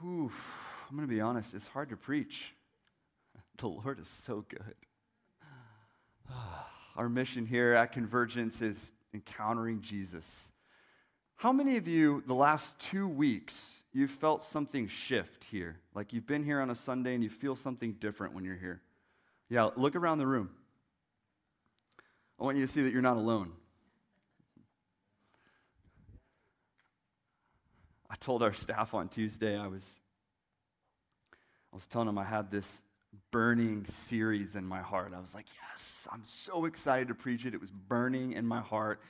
whew, I'm going to be honest, it's hard to preach. The Lord is so good. Our mission here at Convergence is encountering Jesus. How many of you, the last two weeks, you've felt something shift here? Like you've been here on a Sunday and you feel something different when you're here? Yeah, look around the room. I want you to see that you're not alone. I told our staff on Tuesday I was I was telling them I had this burning series in my heart. I was like, "Yes, I'm so excited to preach it." It was burning in my heart.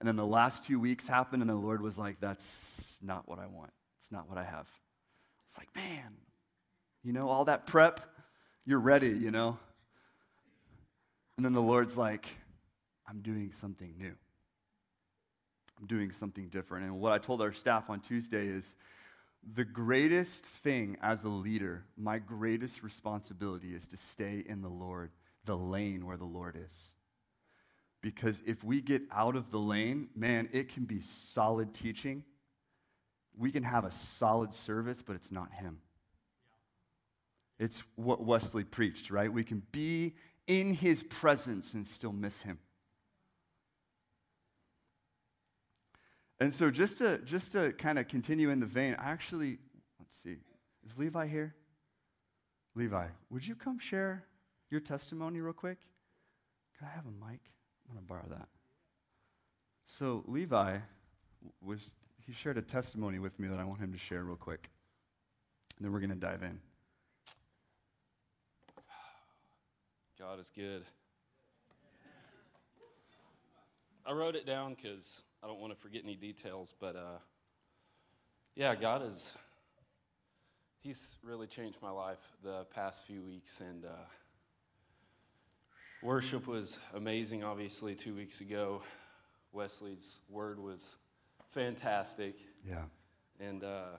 And then the last 2 weeks happened and the Lord was like, "That's not what I want. It's not what I have." It's like, "Man, you know, all that prep, you're ready, you know?" And then the Lord's like, "I'm doing something new." Doing something different. And what I told our staff on Tuesday is the greatest thing as a leader, my greatest responsibility is to stay in the Lord, the lane where the Lord is. Because if we get out of the lane, man, it can be solid teaching. We can have a solid service, but it's not Him. It's what Wesley preached, right? We can be in His presence and still miss Him. And so just to just to kind of continue in the vein, I actually let's see. Is Levi here? Levi, would you come share your testimony real quick? Could I have a mic? I'm to borrow that. So Levi was he shared a testimony with me that I want him to share real quick. And then we're to dive in. God is good. I wrote it down because I don't want to forget any details, but uh, yeah, God has He's really changed my life the past few weeks, and uh, worship was amazing. Obviously, two weeks ago, Wesley's word was fantastic. Yeah. And uh,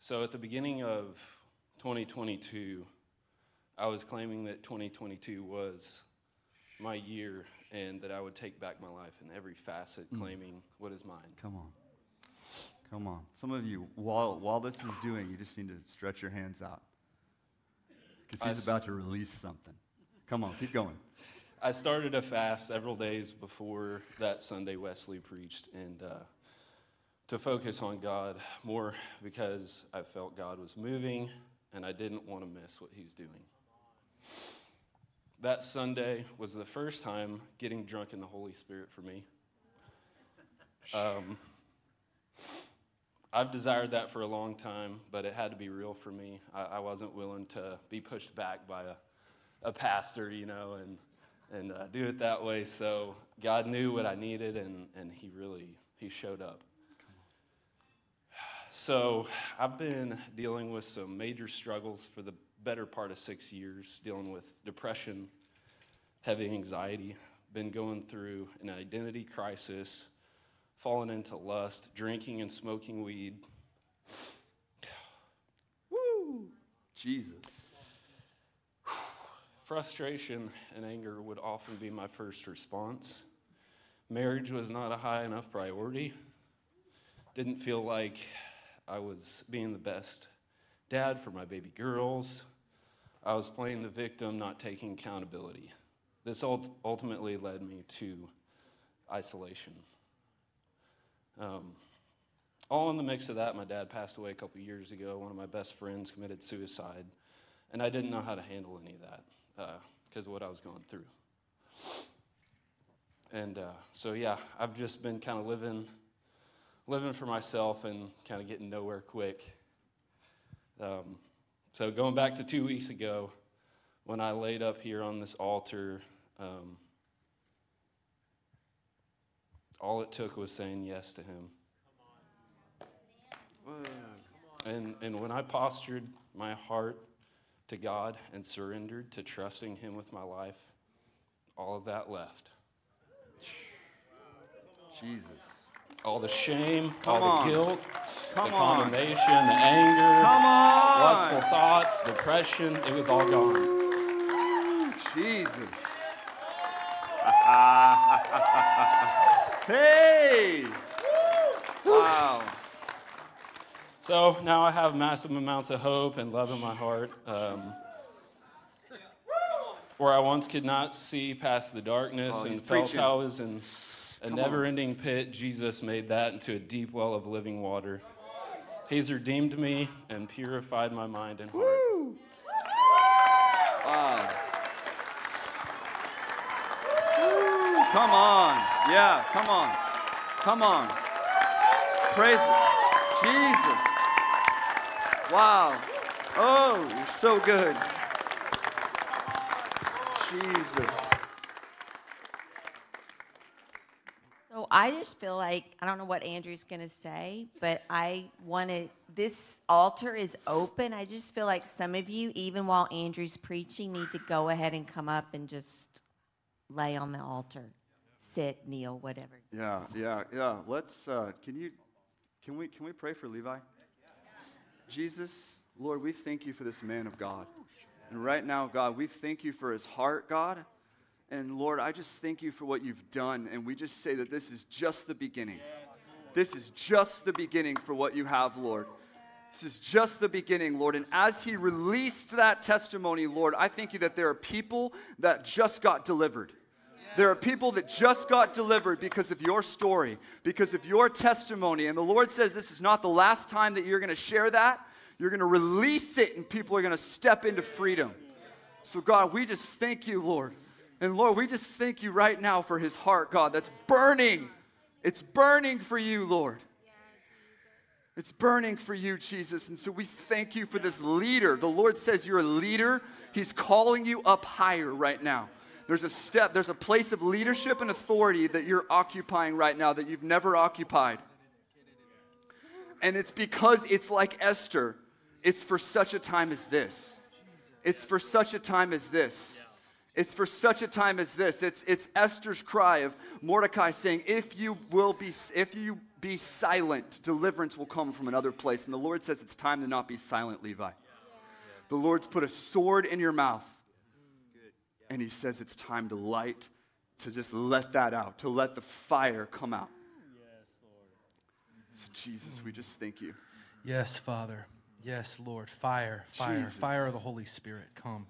so at the beginning of 2022, I was claiming that 2022 was my year and that I would take back my life in every facet, mm. claiming what is mine. Come on. Come on. Some of you, while, while this is doing, you just need to stretch your hands out. Because he's I about to release something. Come on, keep going. I started a fast several days before that Sunday Wesley preached, and uh, to focus on God more because I felt God was moving and I didn't want to miss what He's doing that Sunday was the first time getting drunk in the Holy Spirit for me. Um, I've desired that for a long time, but it had to be real for me. I, I wasn't willing to be pushed back by a, a pastor, you know, and, and uh, do it that way. So God knew what I needed, and, and He really He showed up. So I've been dealing with some major struggles for the better part of six years dealing with depression, heavy anxiety, been going through an identity crisis, fallen into lust, drinking and smoking weed. Woo! Jesus. Frustration and anger would often be my first response. Marriage was not a high enough priority. Didn't feel like I was being the best dad for my baby girls. I was playing the victim, not taking accountability. This ultimately led me to isolation. Um, all in the mix of that, my dad passed away a couple years ago. One of my best friends committed suicide, and I didn't know how to handle any of that because uh, of what I was going through. And uh, so, yeah, I've just been kind of living, living for myself and kind of getting nowhere quick. Um, so, going back to two weeks ago, when I laid up here on this altar, um, all it took was saying yes to Him. And, and when I postured my heart to God and surrendered to trusting Him with my life, all of that left. Jesus all the shame, Come all on. the guilt, Come the on. condemnation, the anger, Come on. lustful thoughts, depression. It was all gone. Jesus. hey. Wow. So now I have massive amounts of hope and love in my heart. Um, where I once could not see past the darkness Oh, and felt preaching. I was in a never ending pit, Jesus made that into a deep well of living water. He's redeemed me and purified my mind and heart. Wow. Woo, Come on. Yeah, come on. Come on. Praise. Jesus. Wow. Oh, you're so good. Jesus. I just feel like I don't know what Andrew's going to say, but I wanted this altar is open. I just feel like some of you, even while Andrew's preaching, need to go ahead and come up and just lay on the altar, sit, kneel, whatever. Yeah, yeah, yeah. Let's uh can you can we can we pray for Levi? Jesus, Lord, we thank you for this man of God. And right now, God, we thank you for his heart, God. And Lord, I just thank you for what you've done. And we just say that this is just the beginning. This is just the beginning for what you have, Lord. This is just the beginning, Lord. And as he released that testimony, Lord, I thank you that there are people that just got delivered. There are people that just got delivered because of your story, because of your testimony. And the Lord says this is not the last time that you're going to share that. You're going to release it, and people are going to step into freedom. So, God, we just thank you, Lord. And Lord, we just thank you right now for his heart, God, that's burning. It's burning for you, Lord. It's burning for you, Jesus. And so we thank you for this leader. The Lord says you're a leader. He's calling you up higher right now. There's a step, there's a place of leadership and authority that you're occupying right now that you've never occupied. And it's because it's like Esther, it's for such a time as this. It's for such a time as this. It's for such a time as this. It's, it's Esther's cry of Mordecai saying, if you will be, if you be silent, deliverance will come from another place. And the Lord says it's time to not be silent, Levi. The Lord's put a sword in your mouth. And he says it's time to light, to just let that out, to let the fire come out. Yes, So, Jesus, we just thank you. Yes, Father. Yes, Lord. Fire, fire, Jesus. fire of the Holy Spirit, come.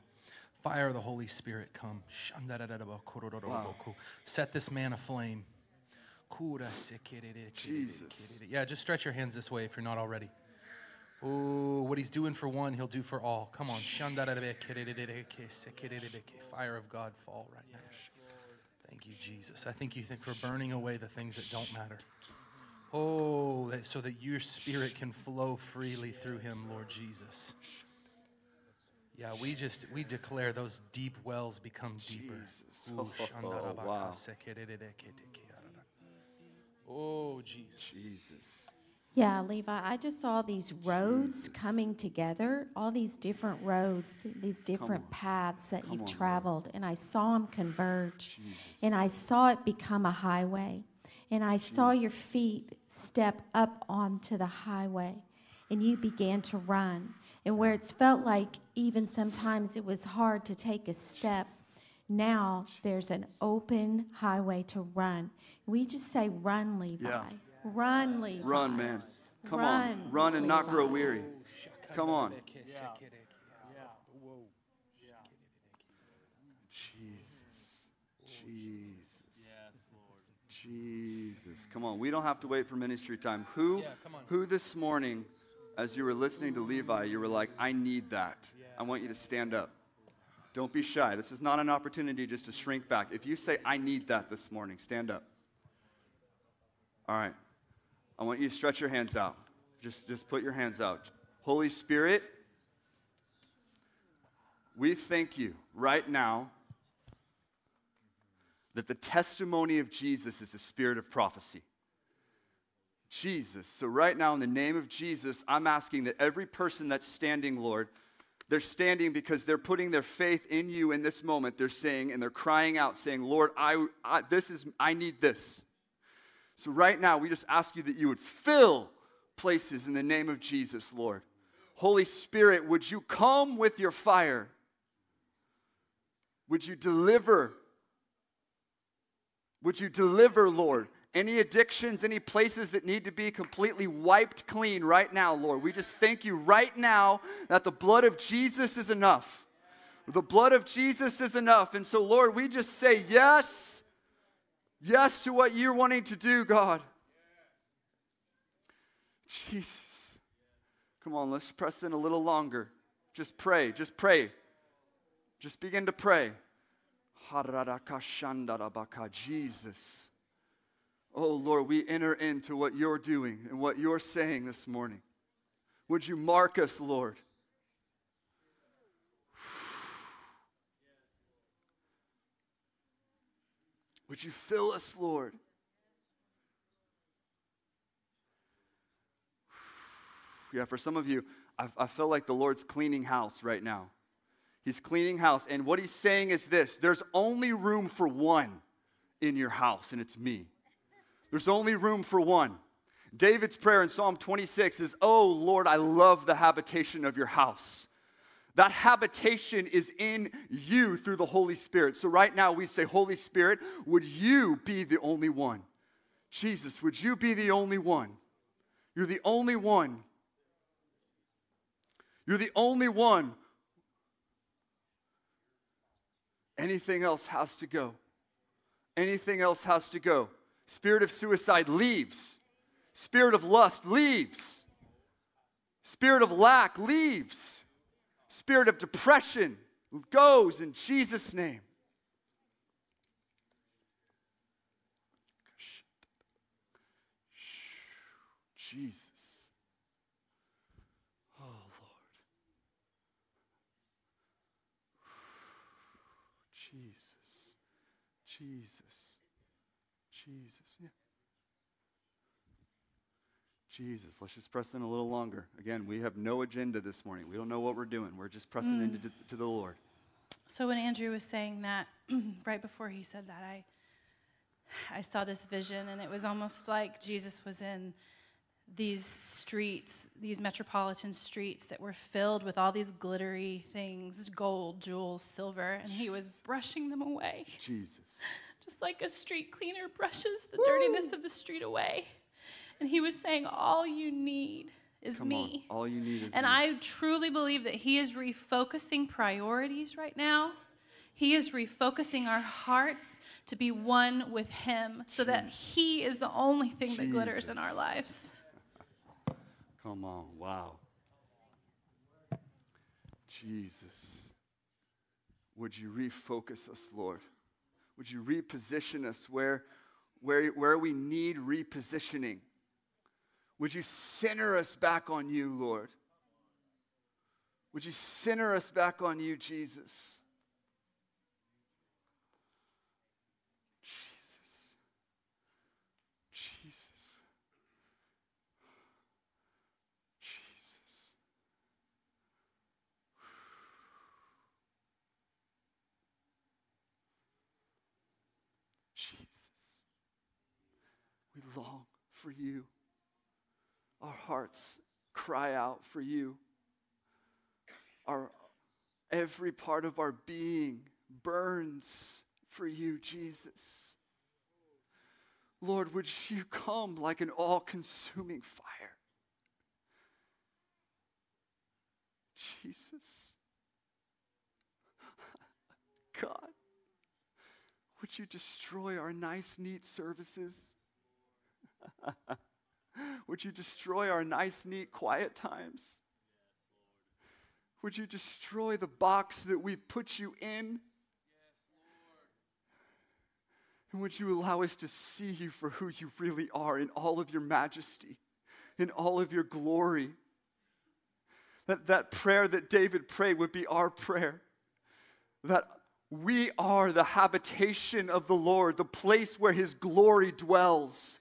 Fire of the Holy Spirit, come. Set this man aflame. Jesus. Yeah, just stretch your hands this way if you're not already. Oh, what he's doing for one, he'll do for all. Come on. Fire of God fall right now. Thank you, Jesus. I thank you think for burning away the things that don't matter. Oh, that, so that your spirit can flow freely through him, Lord Jesus. Yeah, we just we declare those deep wells become deeper. Jesus. Ooh, Oh, shandarabaka wow. Oh, Jesus. Jesus. Yeah, Levi, I just saw these roads coming together, all these different roads, these different paths that Come you've on, Lord. traveled, and I saw them converge. Jesus. And I saw it become a highway. And I saw your feet step up onto the highway, and you began to run. And where it's felt like even sometimes it was hard to take a step, now there's an open highway to run. We just say, Run, Levi. Yeah. Run, Levi. Run, man. Come Run, on. Run and not grow weary. Come on. Jesus. Jesus. Jesus. Come on. We don't have to wait for ministry time. Who Yeah, come on. who this morning as you were listening to Levi, you were like, "I need that." I want you to stand up. Don't be shy. This is not an opportunity just to shrink back. If you say, "I need that this morning," stand up. All right. I want you to stretch your hands out. Just, just put your hands out. Holy Spirit, we thank you right now that the testimony of Jesus is the spirit of prophecy. Jesus. So, right now, in the name of Jesus, I'm asking that every person that's standing, Lord, they're standing because they're putting their faith in you in this moment. They're saying, and they're crying out, saying, Lord, I, I this is, I need this. So, right now, we just ask you that you would fill places in the name of Jesus, Lord. Holy Spirit, would you come with your fire? Would you deliver? Would you deliver, Lord, Any addictions, any places that need to be completely wiped clean right now, Lord. We just thank you right now that the blood of Jesus is enough. The blood of Jesus is enough. And so, Lord, we just say yes, yes to what you're wanting to do, God. Jesus. Come on, let's press in a little longer. Just pray, just pray. Just begin to pray. Jesus. Oh Lord, we enter into what you're doing and what you're saying this morning. Would you mark us, Lord? Would you fill us, Lord? Yeah, for some of you, I, I feel like the Lord's cleaning house right now. He's cleaning house. And what he's saying is this there's only room for one in your house, and it's me. There's only room for one. David's prayer in Psalm 26 is, Oh Lord, I love the habitation of your house. That habitation is in you through the Holy Spirit. So right now we say, Holy Spirit, would you be the only one? Jesus, would you be the only one? You're the only one. You're the only one. Anything else has to go. Anything else has to go. Spirit of suicide leaves. Spirit of lust leaves. Spirit of lack leaves. Spirit of depression goes in Jesus' name. Jesus. Oh, Lord. Jesus. Jesus. Jesus. Yeah. Jesus. Let's just press in a little longer. Again, we have no agenda this morning. We don't know what we're doing. We're just pressing Mm. into to the Lord. So when Andrew was saying that, right before he said that, I I saw this vision, and it was almost like Jesus was in these streets, these metropolitan streets that were filled with all these glittery things, gold, jewels, silver, and he was brushing them away, Jesus. Just like a street cleaner brushes the dirtiness of the street away. And he was saying, All you need is Come me. on. All you need is me. And me. I truly believe that He is refocusing priorities right now. He is refocusing our hearts to be one with Him so that He is the only thing that glitters in our lives. Come on. Wow. Jesus. Would you refocus us, Lord? Would you reposition us where, where, where we need repositioning? Would you center us back on you, Lord? Would you center us back on you, Jesus? Jesus. Jesus. Jesus. We long for you. Our hearts cry out for you. Our every part of our being burns for you, Jesus. Lord, would you come like an all consuming fire? Jesus. God, would you destroy our nice, neat services? would you destroy our nice, neat, quiet times? Would you destroy the box that we've put you in? And would you allow us to see you for who you really are in all of your majesty, in all of your glory? That, that prayer that David prayed would be our prayer. That we are the habitation of the Lord, the place where his glory dwells.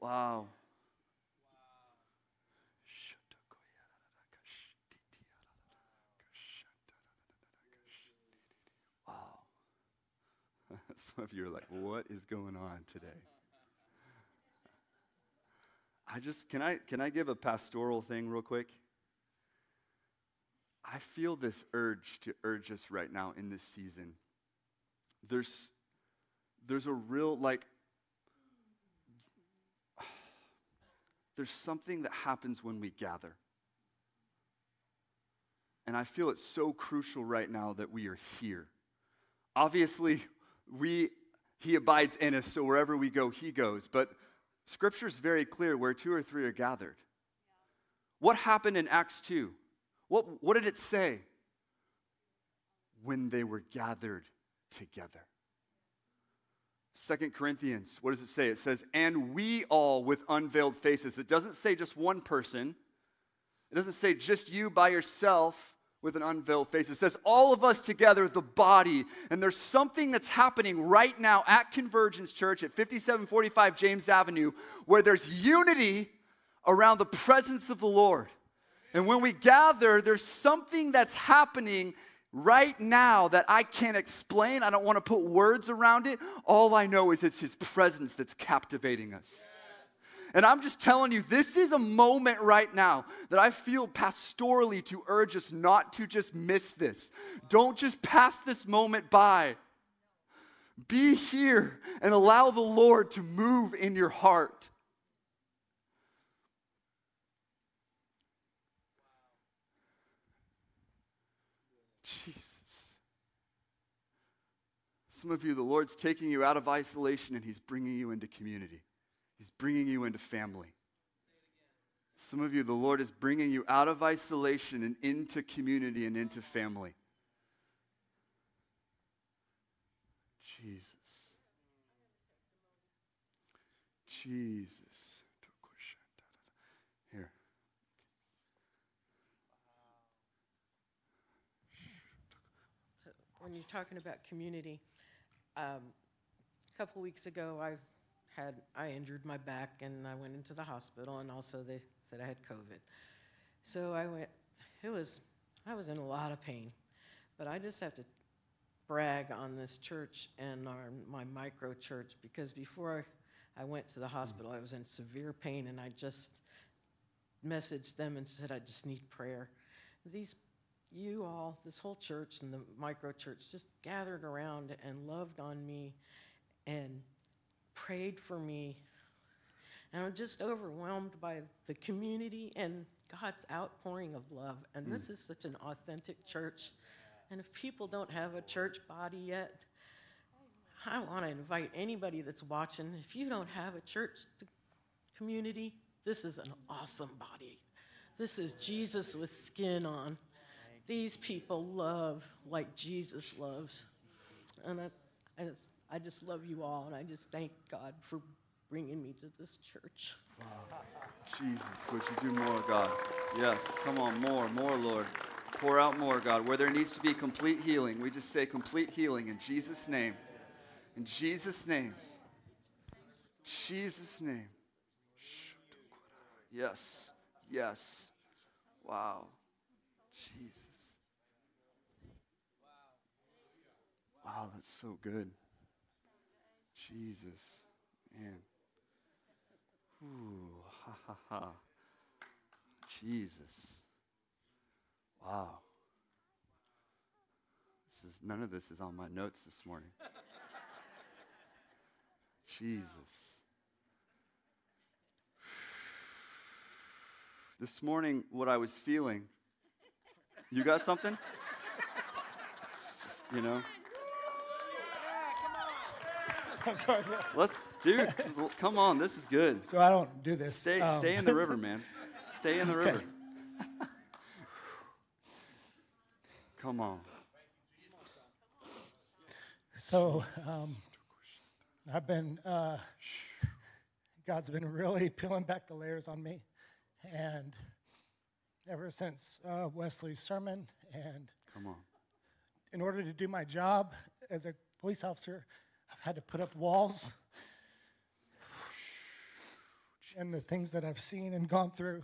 Wow. Wow. Some of you are like, what is going on today? I just can I can I give a pastoral thing real quick? I feel this urge to urge us right now in this season. There's there's a real like there's something that happens when we gather. And I feel it's so crucial right now that we are here. Obviously, we he abides in us, so wherever we go, he goes. But scripture is very clear where two or three are gathered. What happened in Acts 2? What, what did it say? When they were gathered together. Second Corinthians, what does it say? It says, and we all with unveiled faces. It doesn't say just one person. It doesn't say just you by yourself with an unveiled face. It says all of us together, the body. And there's something that's happening right now at Convergence Church at 5745 James Avenue where there's unity around the presence of the Lord. And when we gather, there's something that's happening right now that I can't explain. I don't want to put words around it. All I know is it's His presence that's captivating us. And I'm just telling you, this is a moment right now that I feel pastorally to urge us not to just miss this. Don't just pass this moment by. Be here and allow the Lord to move in your heart. Jesus. Some of you, the Lord's taking you out of isolation and He's bringing you into community. He's bringing you into family. Some of you, the Lord is bringing you out of isolation and into community and into family. Jesus. Jesus. Here. So when you're talking about community, um, a couple weeks ago, I had I injured my back and I went into the hospital, and also they said I had COVID. So I went. It was I was in a lot of pain, but I just have to brag on this church and our, my micro church because before I went to the hospital, I was in severe pain, and I just messaged them and said I just need prayer. These you all, this whole church and the micro church, just gathered around and loved on me and prayed for me. And I'm just overwhelmed by the community and God's outpouring of love. And this hmm. is such an authentic church. And if people don't have a church body yet, I want to invite anybody that's watching, if you don't have a church community, this is an awesome body. This is Jesus with skin on. These people love like Jesus loves. And I, I, just, I just love you all, and I just thank God for bringing me to this church. Jesus, would you do more, God? Yes, come on, more, more, Lord. Pour out more, God. Where there needs to be complete healing, we just say complete healing in Jesus' name. In Jesus' name. Jesus' name. Yes, yes. Wow. Jesus. Wow, that's so good. Jesus. Man. Ooh, ha ha ha. Jesus. Wow. This is none of this is on my notes this morning. Jesus. This morning, what I was feeling. You got something? Just, you know? I'm sorry. Let's, dude, come on, this is good. So I don't do this. Stay, Um, stay in the river, man. Stay in the Okay. river. Come on. So, um, I've been, uh, God's been really peeling back the layers on me. And ever since uh, Wesley's sermon, and Come on. in order to do my job as a police officer, I've had to put up walls. And the things that I've seen and gone through,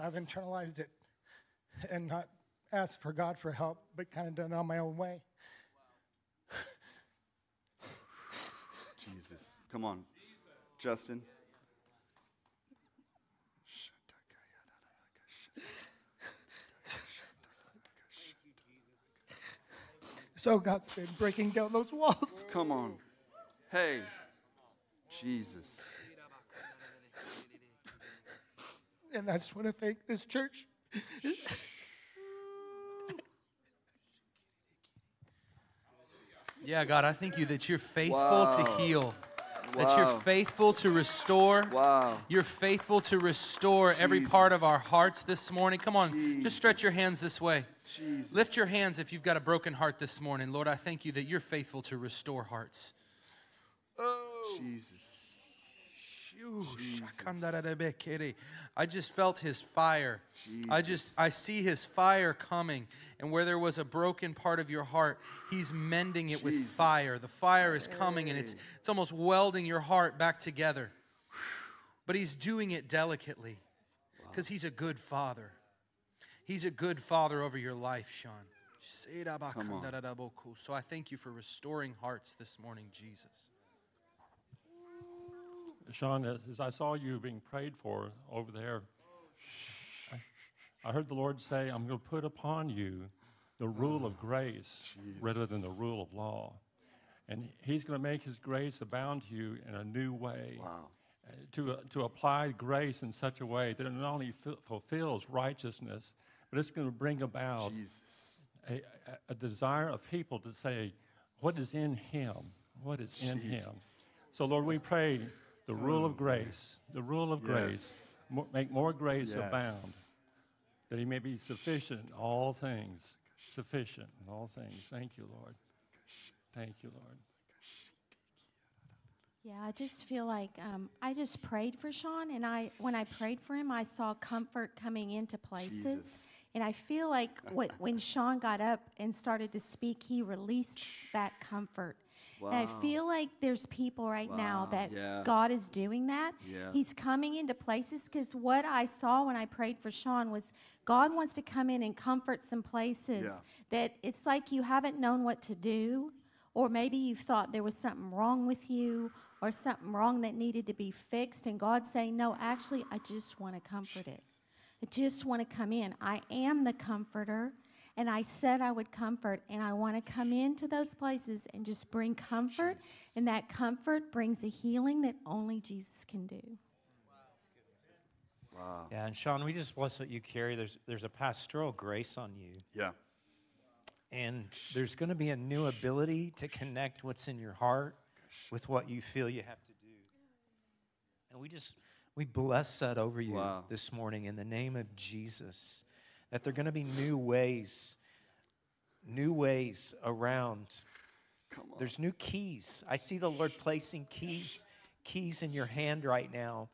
I've internalized it and not asked for God for help, but kind of done it on my own way. Jesus. Come on. Justin. So God's been breaking down those walls. Come on. Hey. Jesus. And I just want to thank this church. Yeah, God, I thank you that you're faithful Wow. to heal, that Wow. you're faithful to restore. Wow. You're faithful to restore every part of our hearts this morning. Come on, just stretch your hands this way. Jesus. Lift your hands if you've got a broken heart this morning. Lord, I thank you that you're faithful to restore hearts. Oh. Jesus. I just felt his fire. I just I see his fire coming and where there was a broken part of your heart, he's mending it with fire. The fire is coming and it's it's almost welding your heart back together. But he's doing it delicately cuz he's a good father. He's a good father over your life, Sean. So I thank you for restoring hearts this morning, Jesus. Sean, as I saw you being prayed for over there, I, I heard the Lord say, I'm going to put upon you the rule of grace rather than the rule of law. And He's going to make His grace abound to you in a new way. Wow. uh, To, uh, to apply grace in such a way that it not only fu- fulfills righteousness, but it's going to bring about Jesus. a, a, a desire of people to say, What is in Him? What is in Him? So, Lord, we pray the rule of grace, the rule of grace, Yes. mo- make more grace Yes. abound, that he may be sufficient in all things, sufficient in all things. Thank you, Lord. Thank you, Lord. Yeah, I just feel like um, I just prayed for Sean, and I when I prayed for him, I saw comfort coming into places. Jesus. And I feel like what, when Sean got up and started to speak, he released that comfort. And I feel like there's people right now that yeah. God is doing that. Yeah. He's coming into places because what I saw when I prayed for Sean was God wants to come in and comfort some places Yeah. that it's like you haven't known what to do, or maybe you've thought there was something wrong with you or something wrong that needed to be fixed. And God's saying, No, actually, I just want to comfort it. I just want to come in. I am the comforter. And I said I would comfort, and I want to come into those places and just bring comfort. And that comfort brings a healing that only Jesus can do. Wow. Yeah, and Sean, we just bless what you carry. There's there's a pastoral grace on you, Yeah. and there's going to be a new ability to connect what's in your heart with what you feel you have to do. And we just we bless that over you Wow. this morning in the name of Jesus. That there are going to be new ways, new ways around Come on. There's new keys. I see the Lord placing keys, keys in your hand right now.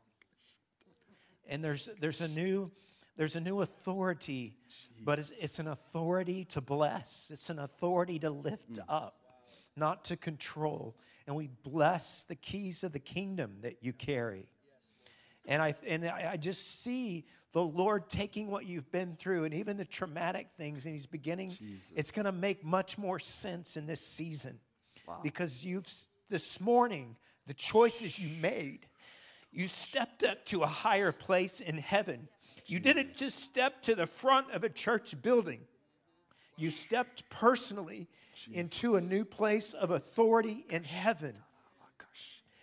And there's there's a new there's a new authority, but it's, it's an authority to bless. It's an authority to lift hmm. up, not to control. And we bless the keys of the kingdom that you carry. And I and I just see the Lord taking what you've been through and even the traumatic things, and He's beginning. Jesus. It's going to make much more sense in this season, Wow. because you've this morning the choices you made. You stepped up to a higher place in heaven. You didn't just step to the front of a church building. You stepped personally into a new place of authority in heaven.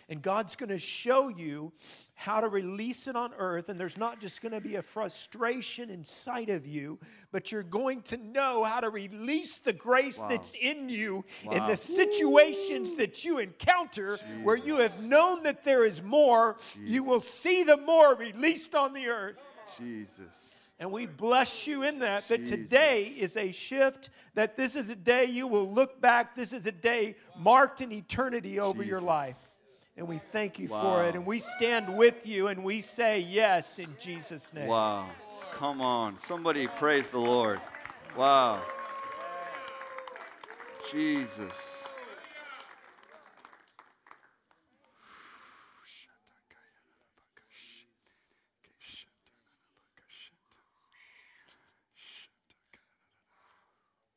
And God's going to show you how to release it on earth. And there's not just going to be a frustration inside of you, but you're going to know how to release the grace Wow. that's in you in the situations that you encounter where you have known that there is more. You will see the more released on the earth. Jesus. And we bless you in that, that today is a shift, that this is a day you will look back. This is a day marked in eternity over your life. And we thank you for it. And we stand with you and we say yes in Jesus' name. Wow. Come on. Somebody praise the Lord. Wow. Jesus.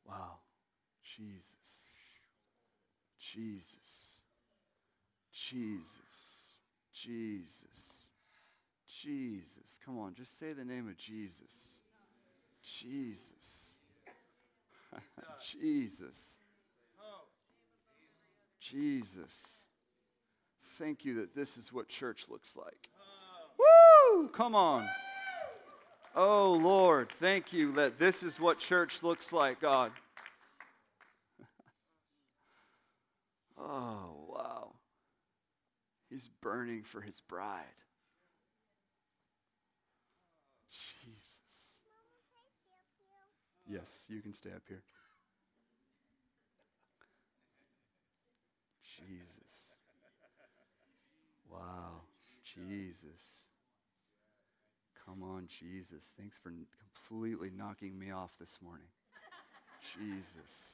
Wow. Jesus. Jesus. Jesus. Jesus. Jesus. Come on, just say the name of Jesus. Jesus. Jesus. Jesus. Thank you that this is what church looks like. Woo! Come on. Oh, Lord, thank you that this is what church looks like, God. Oh, wow. He's burning for his bride. Jesus. Yes, you can stay up here. Jesus. Wow. Jesus. Come on, Jesus. Thanks for completely knocking me off this morning. Jesus.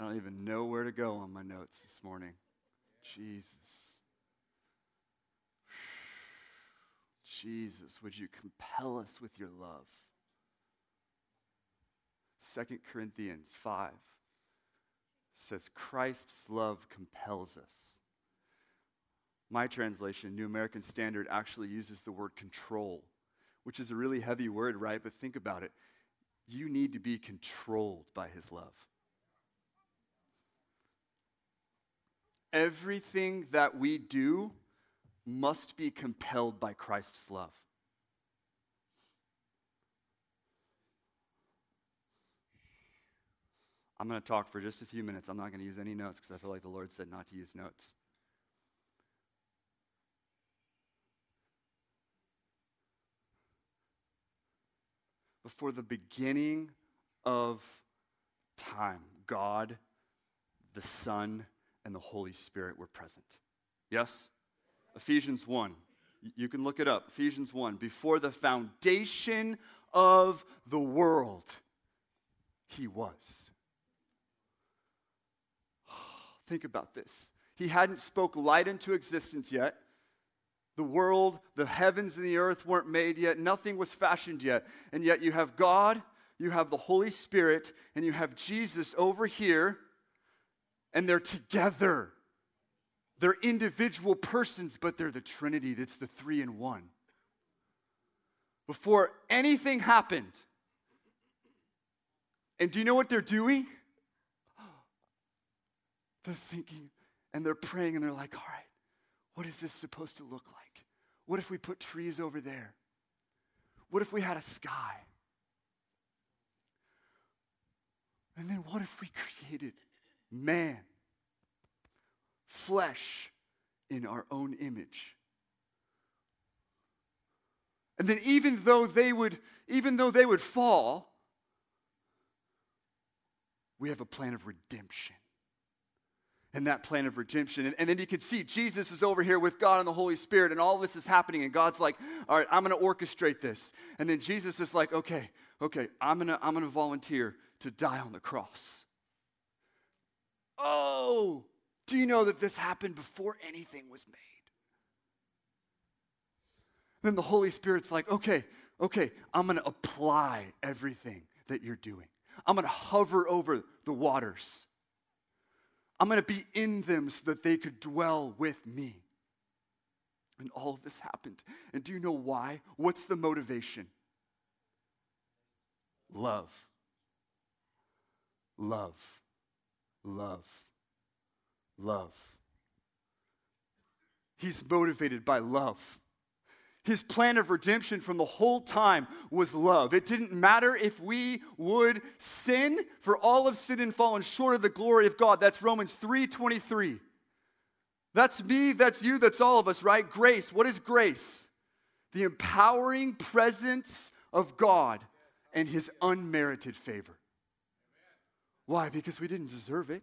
I don't even know where to go on my notes this morning. Jesus. Jesus, would you compel us with your love? 2 Corinthians 5 says, Christ's love compels us. My translation, New American Standard, actually uses the word control, which is a really heavy word, right? But think about it. You need to be controlled by his love. Everything that we do must be compelled by Christ's love. I'm going to talk for just a few minutes. I'm not going to use any notes because I feel like the Lord said not to use notes. Before the beginning of time, God, the Son, and the Holy Spirit were present. Yes? Ephesians 1. You can look it up. Ephesians 1. Before the foundation of the world, He was. Think about this. He hadn't spoke light into existence yet. The world, the heavens and the earth weren't made yet. Nothing was fashioned yet. And yet you have God, you have the Holy Spirit, and you have Jesus over here, and they're together. They're individual persons, but they're the Trinity. That's the three in one. Before anything happened, and do you know what they're doing? They're thinking and they're praying and they're like, all right, what is this supposed to look like? What if we put trees over there? What if we had a sky? And then what if we created man, flesh in our own image? And then even though they would even though they would fall, we have a plan of redemption and that plan of redemption. And, and, then you can see Jesus is over here with God and the Holy Spirit, and all this is happening. And God's like, all right, I'm going to orchestrate this. And then Jesus is like, okay, okay, I'm to I'm to volunteer to die on the cross. Oh, do you know that this happened before anything was made? Then the Holy Spirit's like, okay, okay, I'm going to apply everything that you're doing. I'm going to hover over the waters. I'm going to be in them so that they could dwell with me. And all of this happened. And do you know why? What's the motivation? Love. Love. Love. Love. He's motivated by love. His plan of redemption from the whole time was love. It didn't matter if we would sin, for all of sin and fallen short of the glory of God. That's Romans 3:23. That's me, that's you, that's all of us, right? Grace. What is grace? the empowering presence of God and his unmerited favor. Why? Because we didn't deserve it.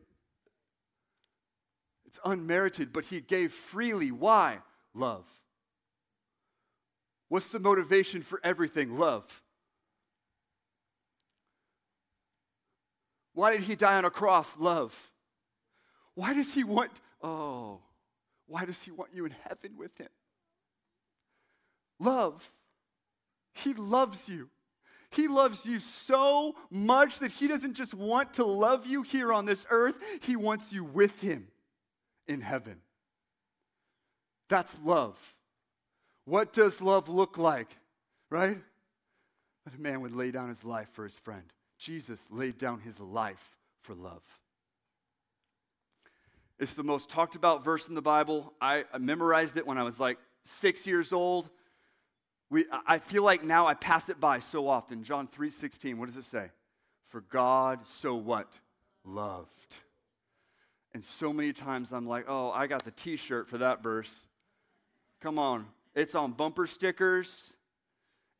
It's unmerited, but he gave freely. Why? Love. What's the motivation for everything? Love. Why did he die on a cross? Love. Why does he want, oh, why does he want you in heaven with him? Love. He loves you. He loves you so much that he doesn't just want to love you here on this earth, he wants you with him in heaven. That's love. What does love look like? Right? That a man would lay down his life for his friend. Jesus laid down his life for love. It's the most talked about verse in the Bible. I, memorized it when I was like six years old. We, I feel like now I pass it by so often. John 3:16, what does it say? For God so what? Loved. And so many times I'm like, oh, I got the t-shirt for that verse. Come on. It's on bumper stickers.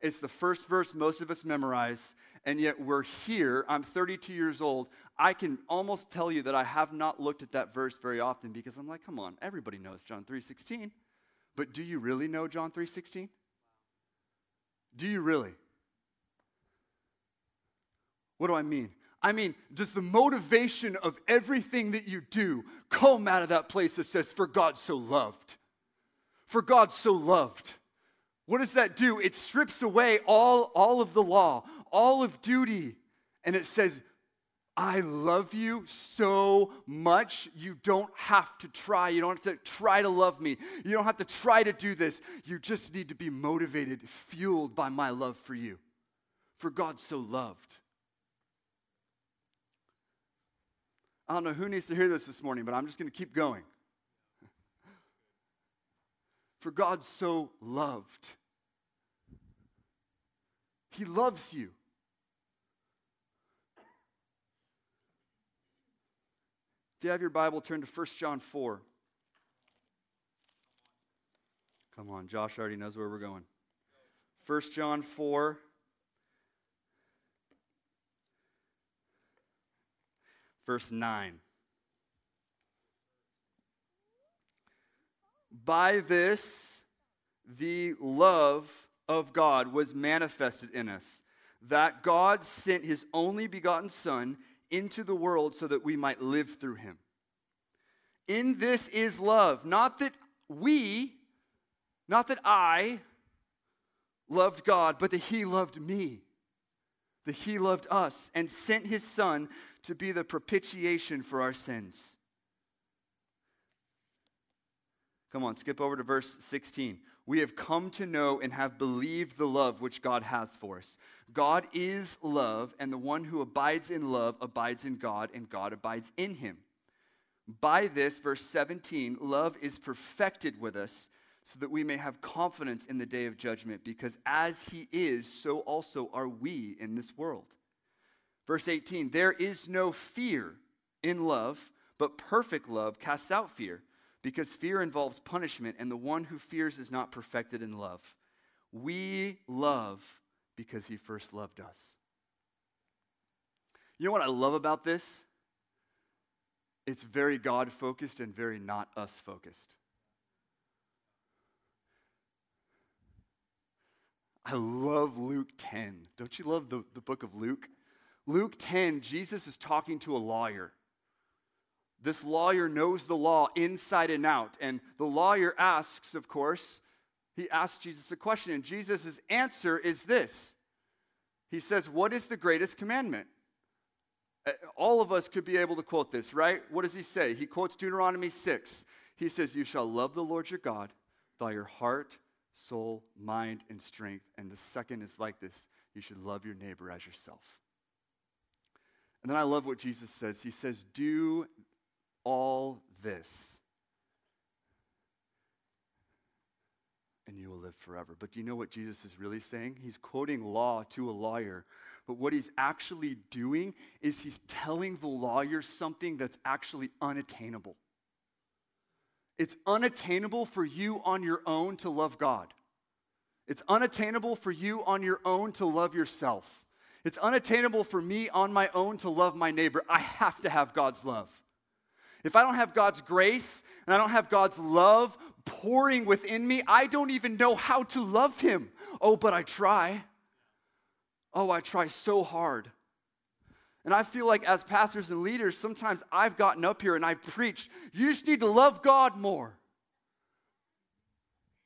It's the first verse most of us memorize, and yet we're here. I'm 32 years old. I can almost tell you that I have not looked at that verse very often because I'm like, come on, everybody knows John 3:16. But do you really know John 3:16? Do you really? What do I mean? I mean, does the motivation of everything that you do come out of that place that says, For God so loved? For God so loved. What does that do? It strips away all, all of the law, all of duty, and it says, I love you so much, you don't have to try. You don't have to try to love me. You don't have to try to do this. You just need to be motivated, fueled by my love for you. For God so loved. I don't know who needs to hear this this morning, but I'm just going to keep going. For God so loved. He loves you. If you have your Bible, turn to 1 John 4. Come on, Josh already knows where we're going. 1 John 4. Verse 9. By this, the love of God was manifested in us, that God sent his only begotten Son into the world so that we might live through him. In this is love, not that we, not that I loved God, but that he loved me, that he loved us and sent his Son to be the propitiation for our sins. Come on, skip over to verse 16 we have come to know and have believed the love which God has for us. God is love, and the one who abides in love abides in God, and God abides in him. By this, verse 17, love is perfected with us so that we may have confidence in the day of judgment, because as he is, so also are we in this world. Verse 18, there is no fear in love, but perfect love casts out fear because fear involves punishment, and the one who fears is not perfected in love. We love because he first loved us. You know what I love about this? It's very God focused and very not us focused. I love Luke 10. Don't you love the, the book of Luke? Luke 10, Jesus is talking to a lawyer. This lawyer knows the law inside and out. And the lawyer asks, of course, he asks Jesus a question, and Jesus' answer is this He says, What is the greatest commandment? Uh, all of us could be able to quote this, right? What does he say? He quotes Deuteronomy 6. He says, You shall love the Lord your God with all your heart, soul, mind, and strength. And the second is like this you should love your neighbor as yourself. And then I love what Jesus says. He says, Do all this, and you will live forever. But do you know what Jesus is really saying? He's quoting law to a lawyer. But what he's actually doing is he's telling the lawyer something that's actually unattainable. It's unattainable for you on your own to love God. It's unattainable for you on your own to love yourself. It's unattainable for me on my own to love my neighbor. I have to have God's love. If I don't have God's grace and I don't have God's love pouring within me, I don't even know how to love Him. Oh, but I try. Oh, I try so hard. And I feel like as pastors and leaders, sometimes I've gotten up here and I've preached, you just need to love God more.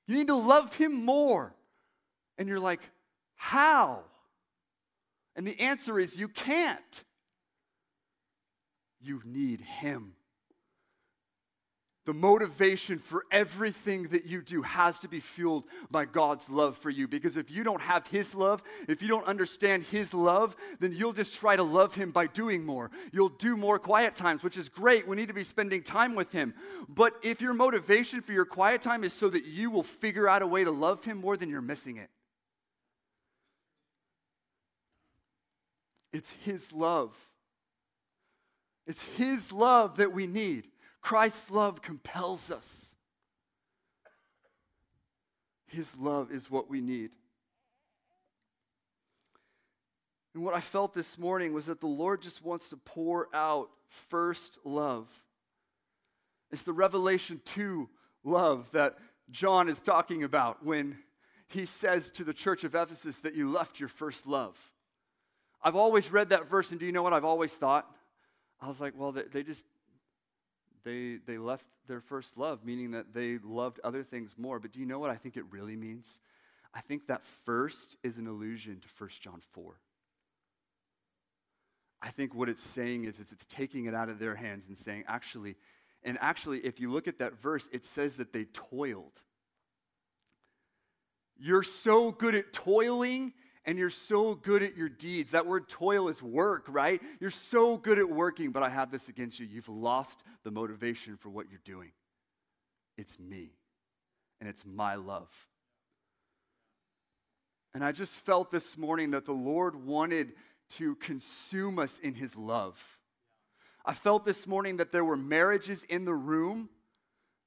You need to love Him more. And you're like, how? And the answer is you can't. You need Him. The motivation for everything that you do has to be fueled by God's love for you. Because if you don't have His love, if you don't understand His love, then you'll just try to love Him by doing more. You'll do more quiet times, which is great. We need to be spending time with Him. But if your motivation for your quiet time is so that you will figure out a way to love Him more, then you're missing it. It's His love. It's His love that we need. Christ's love compels us. His love is what we need. And what I felt this morning was that the Lord just wants to pour out first love. It's the Revelation 2 love that John is talking about when he says to the church of Ephesus that you left your first love. I've always read that verse, and do you know what I've always thought? I was like, well, they, they just they, they left their first love, meaning that they loved other things more. But do you know what I think it really means? I think that first is an allusion to 1 John 4. I think what it's saying is, is it's taking it out of their hands and saying, actually, and actually, if you look at that verse, it says that they toiled. You're so good at toiling and you're so good at your deeds. That word toil is work, right? You're so good at working, but I have this against you. You've lost the motivation for what you're doing. It's me, and it's my love. And I just felt this morning that the Lord wanted to consume us in his love. I felt this morning that there were marriages in the room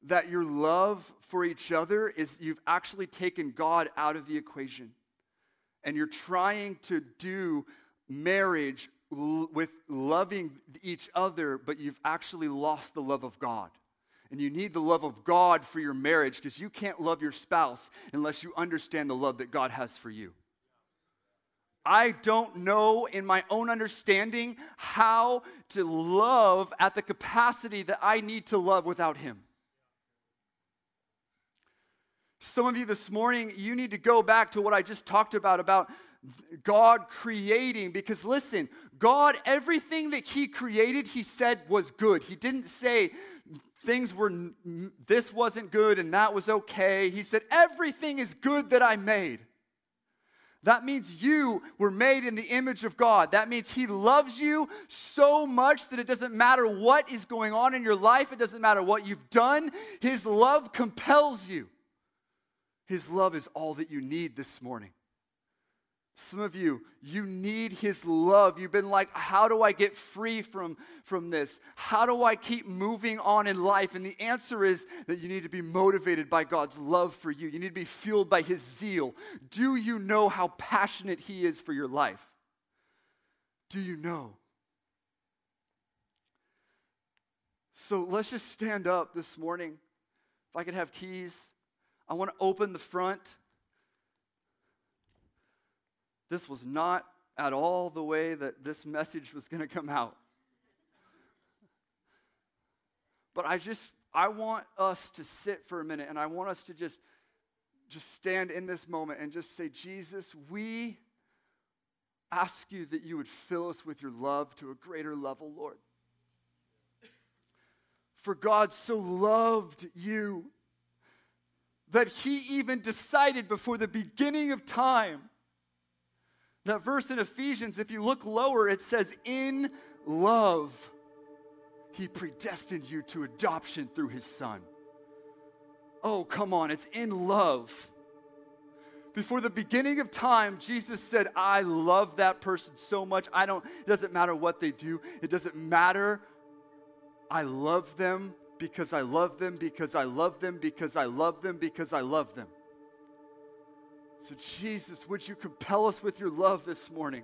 that your love for each other is you've actually taken God out of the equation and you're trying to do marriage l- with loving each other, but you've actually lost the love of God. And you need the love of God for your marriage because you can't love your spouse unless you understand the love that God has for you. I don't know in my own understanding how to love at the capacity that I need to love without Him. Some of you this morning, you need to go back to what I just talked about about God creating because listen, God everything that he created, he said was good. He didn't say things were this wasn't good and that was okay. He said everything is good that I made. That means you were made in the image of God. That means He loves you so much that it doesn't matter what is going on in your life, it doesn't matter what you've done. His love compels you. His love is all that you need this morning. Some of you, you need His love. You've been like, how do I get free from, from this? How do I keep moving on in life? And the answer is that you need to be motivated by God's love for you. You need to be fueled by His zeal. Do you know how passionate He is for your life? Do you know? So let's just stand up this morning. If I could have keys. I want to open the front. This was not at all the way that this message was going to come out. But I just I want us to sit for a minute and I want us to just just stand in this moment and just say, Jesus, we ask you that you would fill us with your love to a greater level, Lord. For God so loved you that he even decided before the beginning of time. That verse in Ephesians, if you look lower, it says, In love, he predestined you to adoption through his son. Oh, come on, it's in love. Before the beginning of time, Jesus said, I love that person so much. I don't, it doesn't matter what they do, it doesn't matter. I love them because I love them, because I love them, because I love them, because I love them. So, Jesus, would you compel us with your love this morning?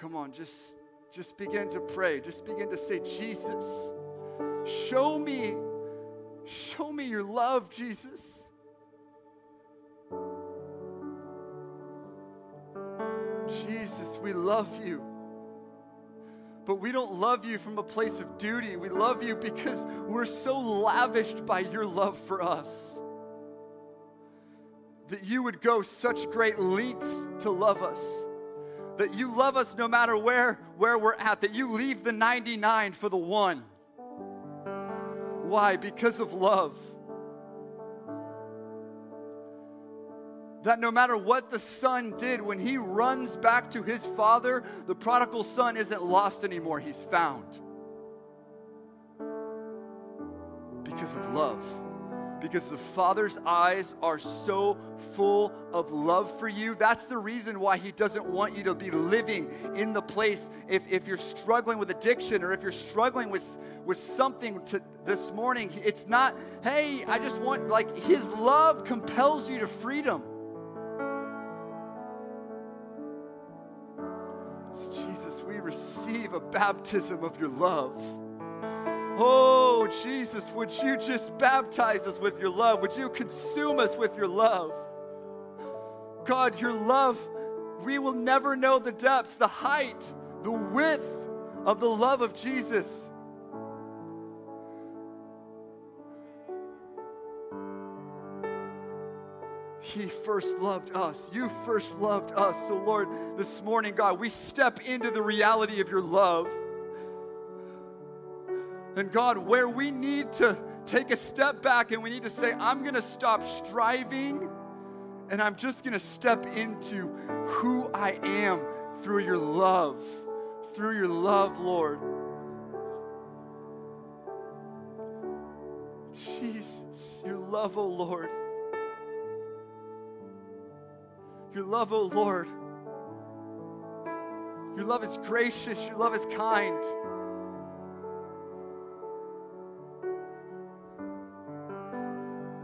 Come on, just, just begin to pray. Just begin to say, Jesus, show me, show me your love, Jesus. Jesus, we love you. But we don't love you from a place of duty. We love you because we're so lavished by your love for us. That you would go such great lengths to love us. That you love us no matter where, where we're at. That you leave the 99 for the one. Why? Because of love. That no matter what the son did, when he runs back to his father, the prodigal son isn't lost anymore, he's found. Because of love. Because the father's eyes are so full of love for you. That's the reason why he doesn't want you to be living in the place. If, if you're struggling with addiction or if you're struggling with, with something to, this morning, it's not, hey, I just want, like, his love compels you to freedom. Receive a baptism of your love. Oh, Jesus, would you just baptize us with your love? Would you consume us with your love? God, your love, we will never know the depths, the height, the width of the love of Jesus. He first loved us. You first loved us. So, Lord, this morning, God, we step into the reality of your love. And God, where we need to take a step back and we need to say, I'm going to stop striving and I'm just going to step into who I am through your love. Through your love, Lord. Jesus, your love, oh Lord. Your love, oh Lord. Your love is gracious. Your love is kind.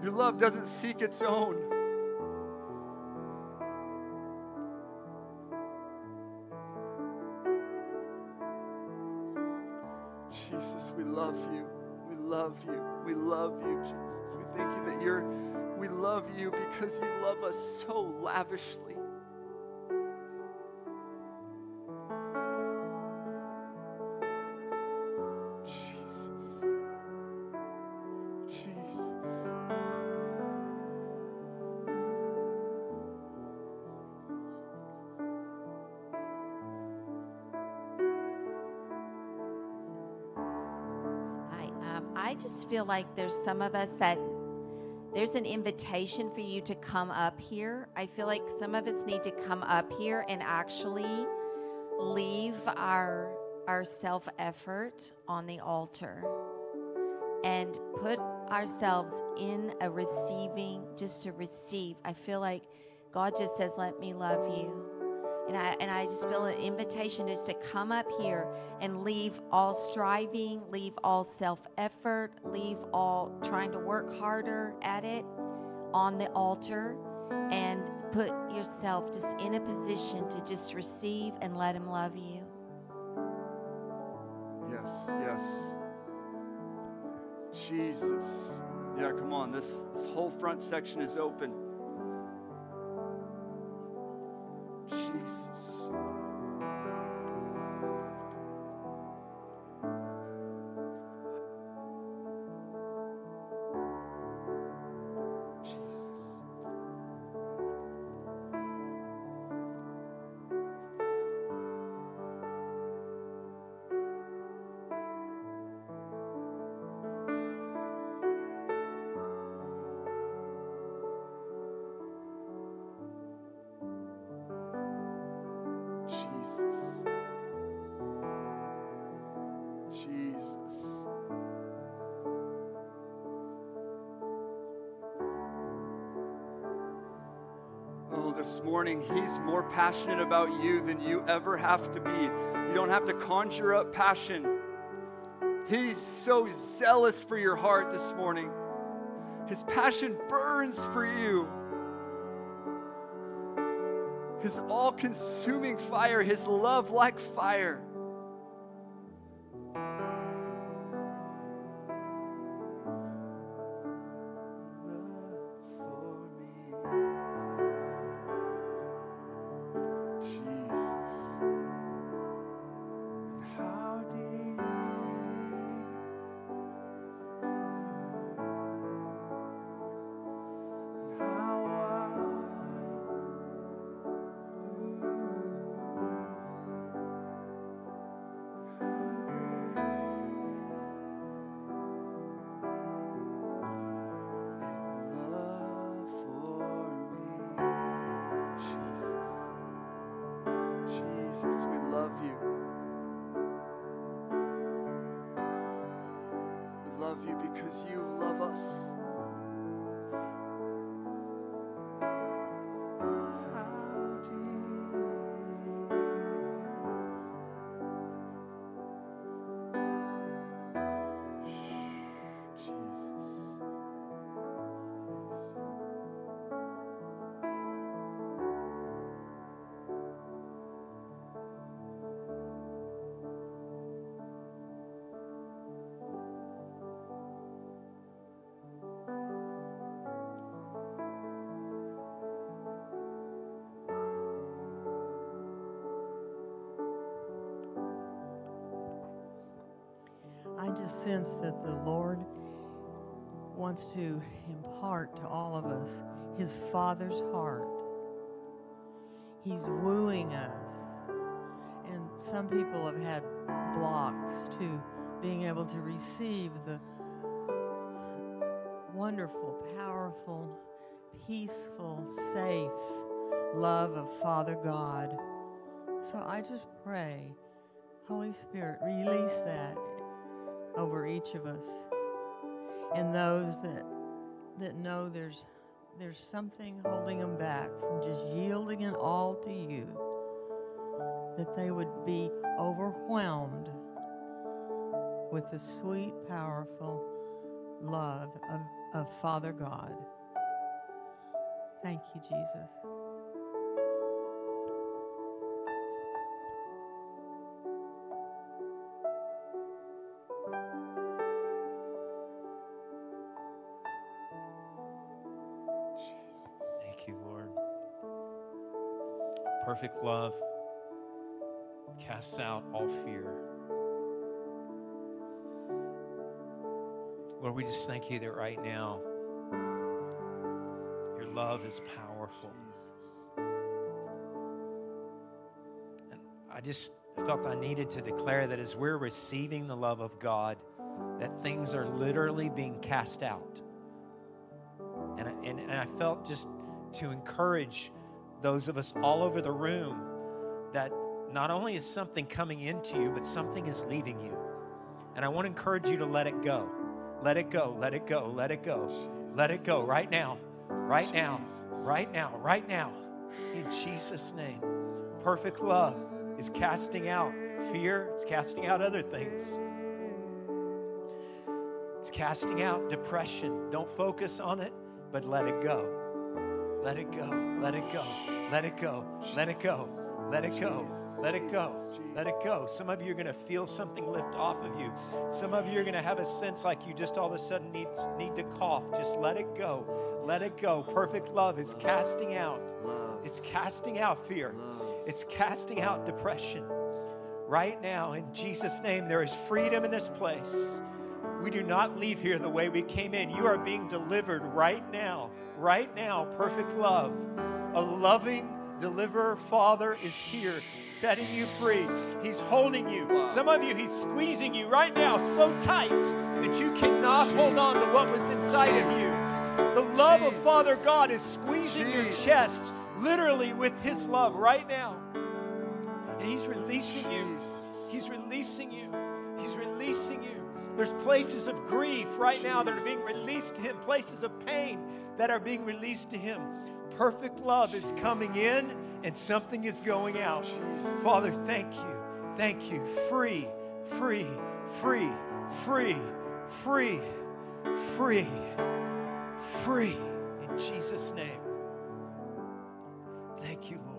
Your love doesn't seek its own. Jesus, we love you. We love you. We love you, Jesus. We thank you that you're we love you because you love us so lavishly. Um, I just feel like there's some of us that there's an invitation for you to come up here. I feel like some of us need to come up here and actually leave our our self effort on the altar and put ourselves in a receiving just to receive. I feel like God just says let me love you. And I, and I just feel an invitation just to come up here and leave all striving, leave all self effort, leave all trying to work harder at it on the altar and put yourself just in a position to just receive and let Him love you. Yes, yes. Jesus. Yeah, come on. This, this whole front section is open. Morning, He's more passionate about you than you ever have to be. You don't have to conjure up passion He's so zealous for your heart this morning. His passion burns for you. His all consuming fire, His love like fire. you just sense that the Lord wants to impart to all of us his Father's heart. He's wooing us. And some people have had blocks to being able to receive the wonderful, powerful, peaceful, safe love of Father God. So I just pray, Holy Spirit, release that over each of us. And those that that know there's there's something holding them back from just yielding it all to you. That they would be overwhelmed with the sweet, powerful love of, of Father God. Thank you, Jesus. Perfect love casts out all fear. Lord, we just thank you that right now your love is powerful. And I just felt I needed to declare that as we're receiving the love of God, that things are literally being cast out. And I, and, and I felt just to encourage those of us all over the room that not only is something coming into you, but something is leaving you. And I want to encourage you to let it go. Let it go, let it go, let it go. Let it go right now, right now, right now, right now. In Jesus' name. Perfect love is casting out fear, it's casting out other things. It's casting out depression. Don't focus on it, but let it go. Let it go. Let it go. Let it go. Let it go. Let it go. Let it go. Let it go. Some of you are going to feel something lift off of you. Some of you are going to have a sense like you just all of a sudden need, need to cough. Just let it go. Let it go. Perfect love is casting out. It's casting out fear. It's casting out depression. Right now, in Jesus' name, there is freedom in this place. We do not leave here the way we came in. You are being delivered right now right now, perfect love. A loving deliverer father is here setting you free. He's holding you. Some of you he's squeezing you right now so tight that you cannot hold on to what was inside of you. The love of father god is squeezing your chest literally with his love right now. And he's releasing you. He's releasing you. He's releasing you there's places of grief right now that are being released to him places of pain that are being released to Him. Perfect love is coming in and something is going out. Father, thank you. Thank you. Free, free, free, free, free, free, free. In Jesus' name. Thank you, Lord.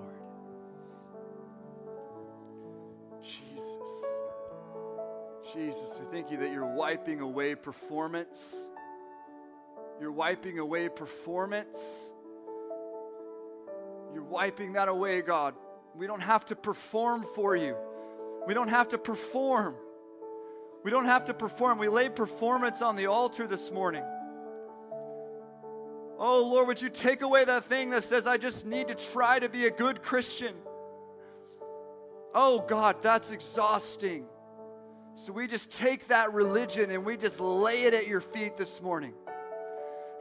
Jesus, we thank you that you're wiping away performance. You're wiping away performance. You're wiping that away, God. We don't have to perform for you. We don't have to perform. We don't have to perform. We lay performance on the altar this morning. Oh, Lord, would you take away that thing that says, I just need to try to be a good Christian? Oh, God, that's exhausting. So we just take that religion and we just lay it at your feet this morning.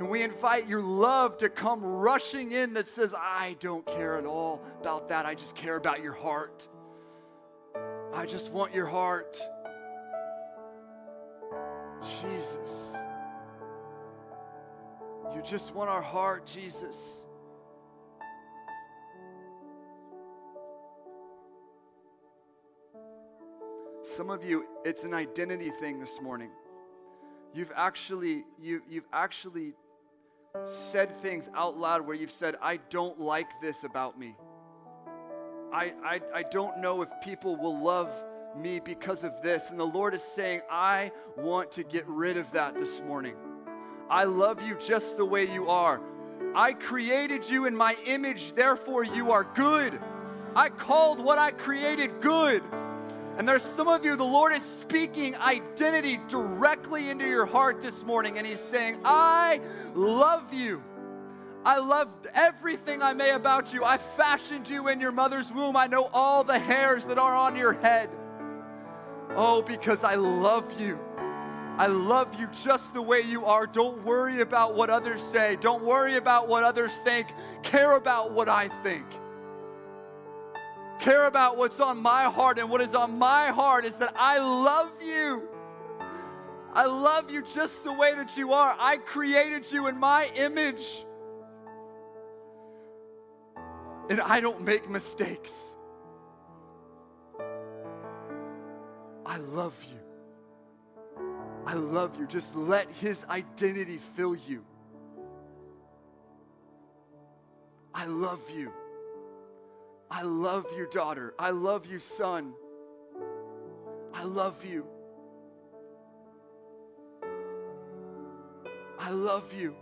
And we invite your love to come rushing in that says, I don't care at all about that. I just care about your heart. I just want your heart. Jesus. You just want our heart, Jesus. Some of you, it's an identity thing this morning. You've actually, you, you've actually said things out loud where you've said, I don't like this about me. I, I, I don't know if people will love me because of this. And the Lord is saying, I want to get rid of that this morning. I love you just the way you are. I created you in my image, therefore you are good. I called what I created good. And there's some of you, the Lord is speaking identity directly into your heart this morning, and He's saying, I love you. I love everything I may about you. I fashioned you in your mother's womb. I know all the hairs that are on your head. Oh, because I love you. I love you just the way you are. Don't worry about what others say. Don't worry about what others think. Care about what I think care about what's on my heart, and what is on my heart is that I love you. I love you just the way that you are. I created you in my image. And I don't make mistakes. I love you. I love you. Just let His identity fill you. I love you. I love you, daughter. I love you, son. I love you. I love you.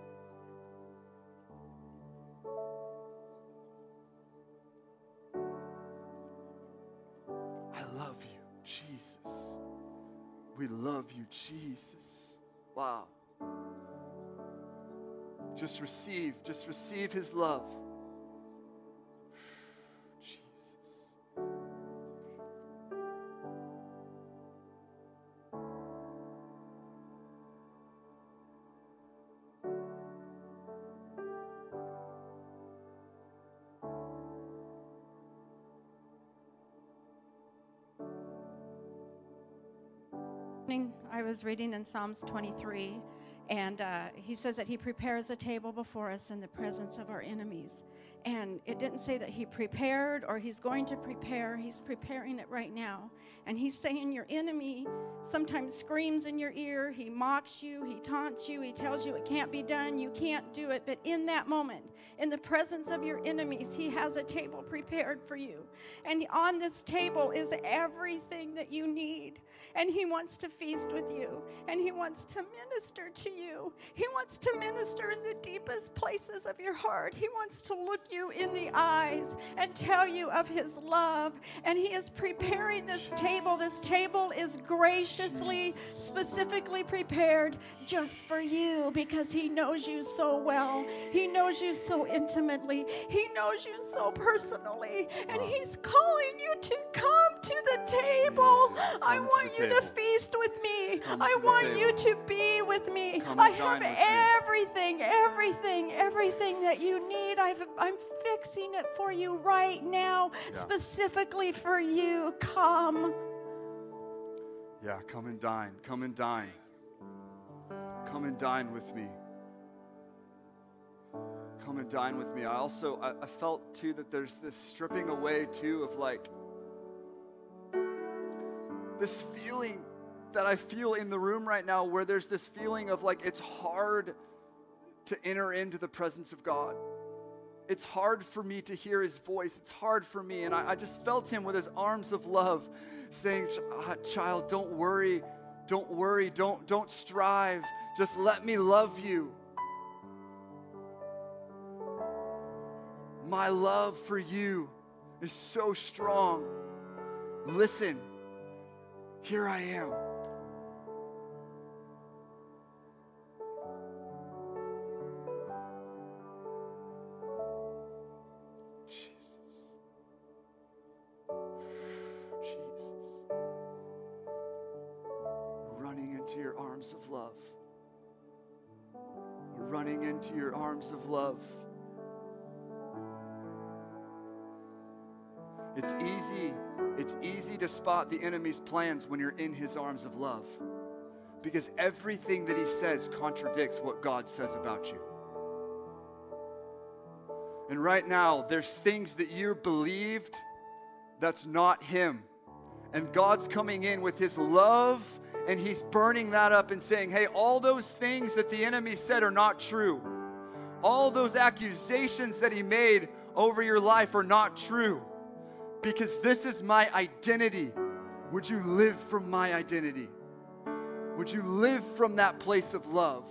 I love you, Jesus. We love you, Jesus. Wow. Just receive, just receive his love. I was reading in Psalms 23, and uh, he says that he prepares a table before us in the presence of our enemies. And it didn't say that he prepared or he's going to prepare. He's preparing it right now. And he's saying your enemy sometimes screams in your ear. He mocks you. He taunts you. He tells you it can't be done. You can't do it. But in that moment, in the presence of your enemies, he has a table prepared for you. And on this table is everything that you need. And he wants to feast with you. And he wants to minister to you. He wants to minister in the deepest places of your heart. He wants to look you in the eyes and tell you of his love. And he is preparing this table. This table is graciously, specifically prepared just for you because he knows you so well. He knows you so intimately. He knows you so personally. And he's calling you to come to the table. I want you to feast with me. I want you to be with me. I have everything, everything, everything that you need. I've, I'm fixing it for you right now, yeah. specifically for you. Come. Yeah, come and dine. Come and dine. Come and dine with me. Come and dine with me. I also I, I felt too that there's this stripping away too of like this feeling that I feel in the room right now where there's this feeling of like it's hard to enter into the presence of God. It's hard for me to hear his voice. It's hard for me. And I, I just felt him with his arms of love saying, ah, Child, don't worry. Don't worry. Don't, don't strive. Just let me love you. My love for you is so strong. Listen, here I am. Arms of love. It's easy, it's easy to spot the enemy's plans when you're in his arms of love. Because everything that he says contradicts what God says about you. And right now, there's things that you believed that's not him. And God's coming in with his love and he's burning that up and saying, hey, all those things that the enemy said are not true. All those accusations that he made over your life are not true because this is my identity. Would you live from my identity? Would you live from that place of love?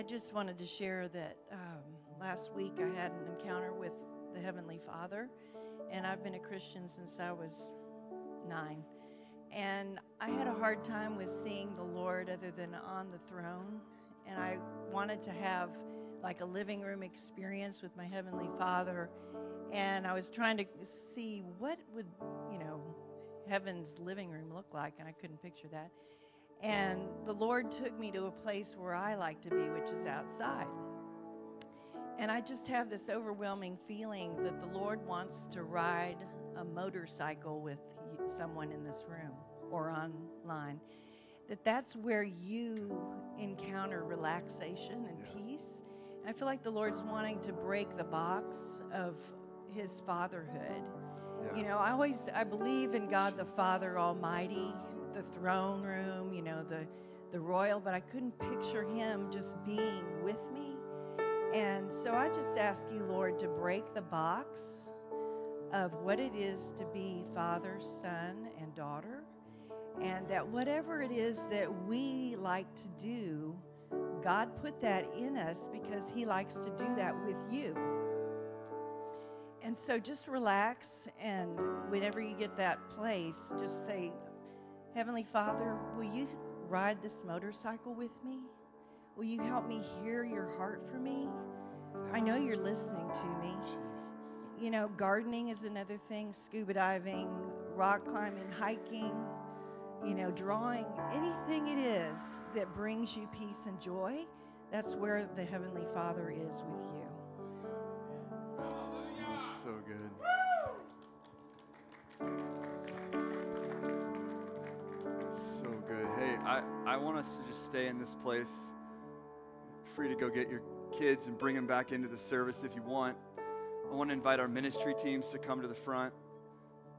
I just wanted to share that um, last week I had an encounter with the Heavenly Father, and I've been a Christian since I was nine. And I had a hard time with seeing the Lord other than on the throne, and I wanted to have like a living room experience with my Heavenly Father. And I was trying to see what would, you know, heaven's living room look like, and I couldn't picture that. And the Lord took me to a place where I like to be, which is outside. And I just have this overwhelming feeling that the Lord wants to ride a motorcycle with someone in this room or online. That that's where you encounter relaxation and peace. And I feel like the Lord's wanting to break the box of his fatherhood. Yeah. You know, I always I believe in God the Father Almighty the throne room, you know, the, the royal, but I couldn't picture him just being with me. And so I just ask you, Lord, to break the box of what it is to be father, son, and daughter. And that whatever it is that we like to do, God put that in us because He likes to do that with you. And so just relax, and whenever you get that place, just say, Heavenly Father, will you ride this motorcycle with me? Will you help me hear your heart for me? I know you're listening to me. You know, gardening is another thing, scuba diving, rock climbing, hiking, you know, drawing, anything it is that brings you peace and joy, that's where the Heavenly Father is with you. That's so good. I, I want us to just stay in this place. Free to go get your kids and bring them back into the service if you want. I want to invite our ministry teams to come to the front.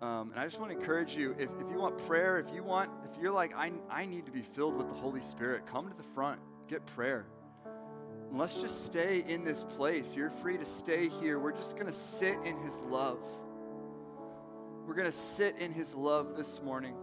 Um, and I just want to encourage you if, if you want prayer, if you want, if you're like, I, I need to be filled with the Holy Spirit, come to the front, get prayer. And let's just stay in this place. You're free to stay here. We're just going to sit in His love. We're going to sit in His love this morning.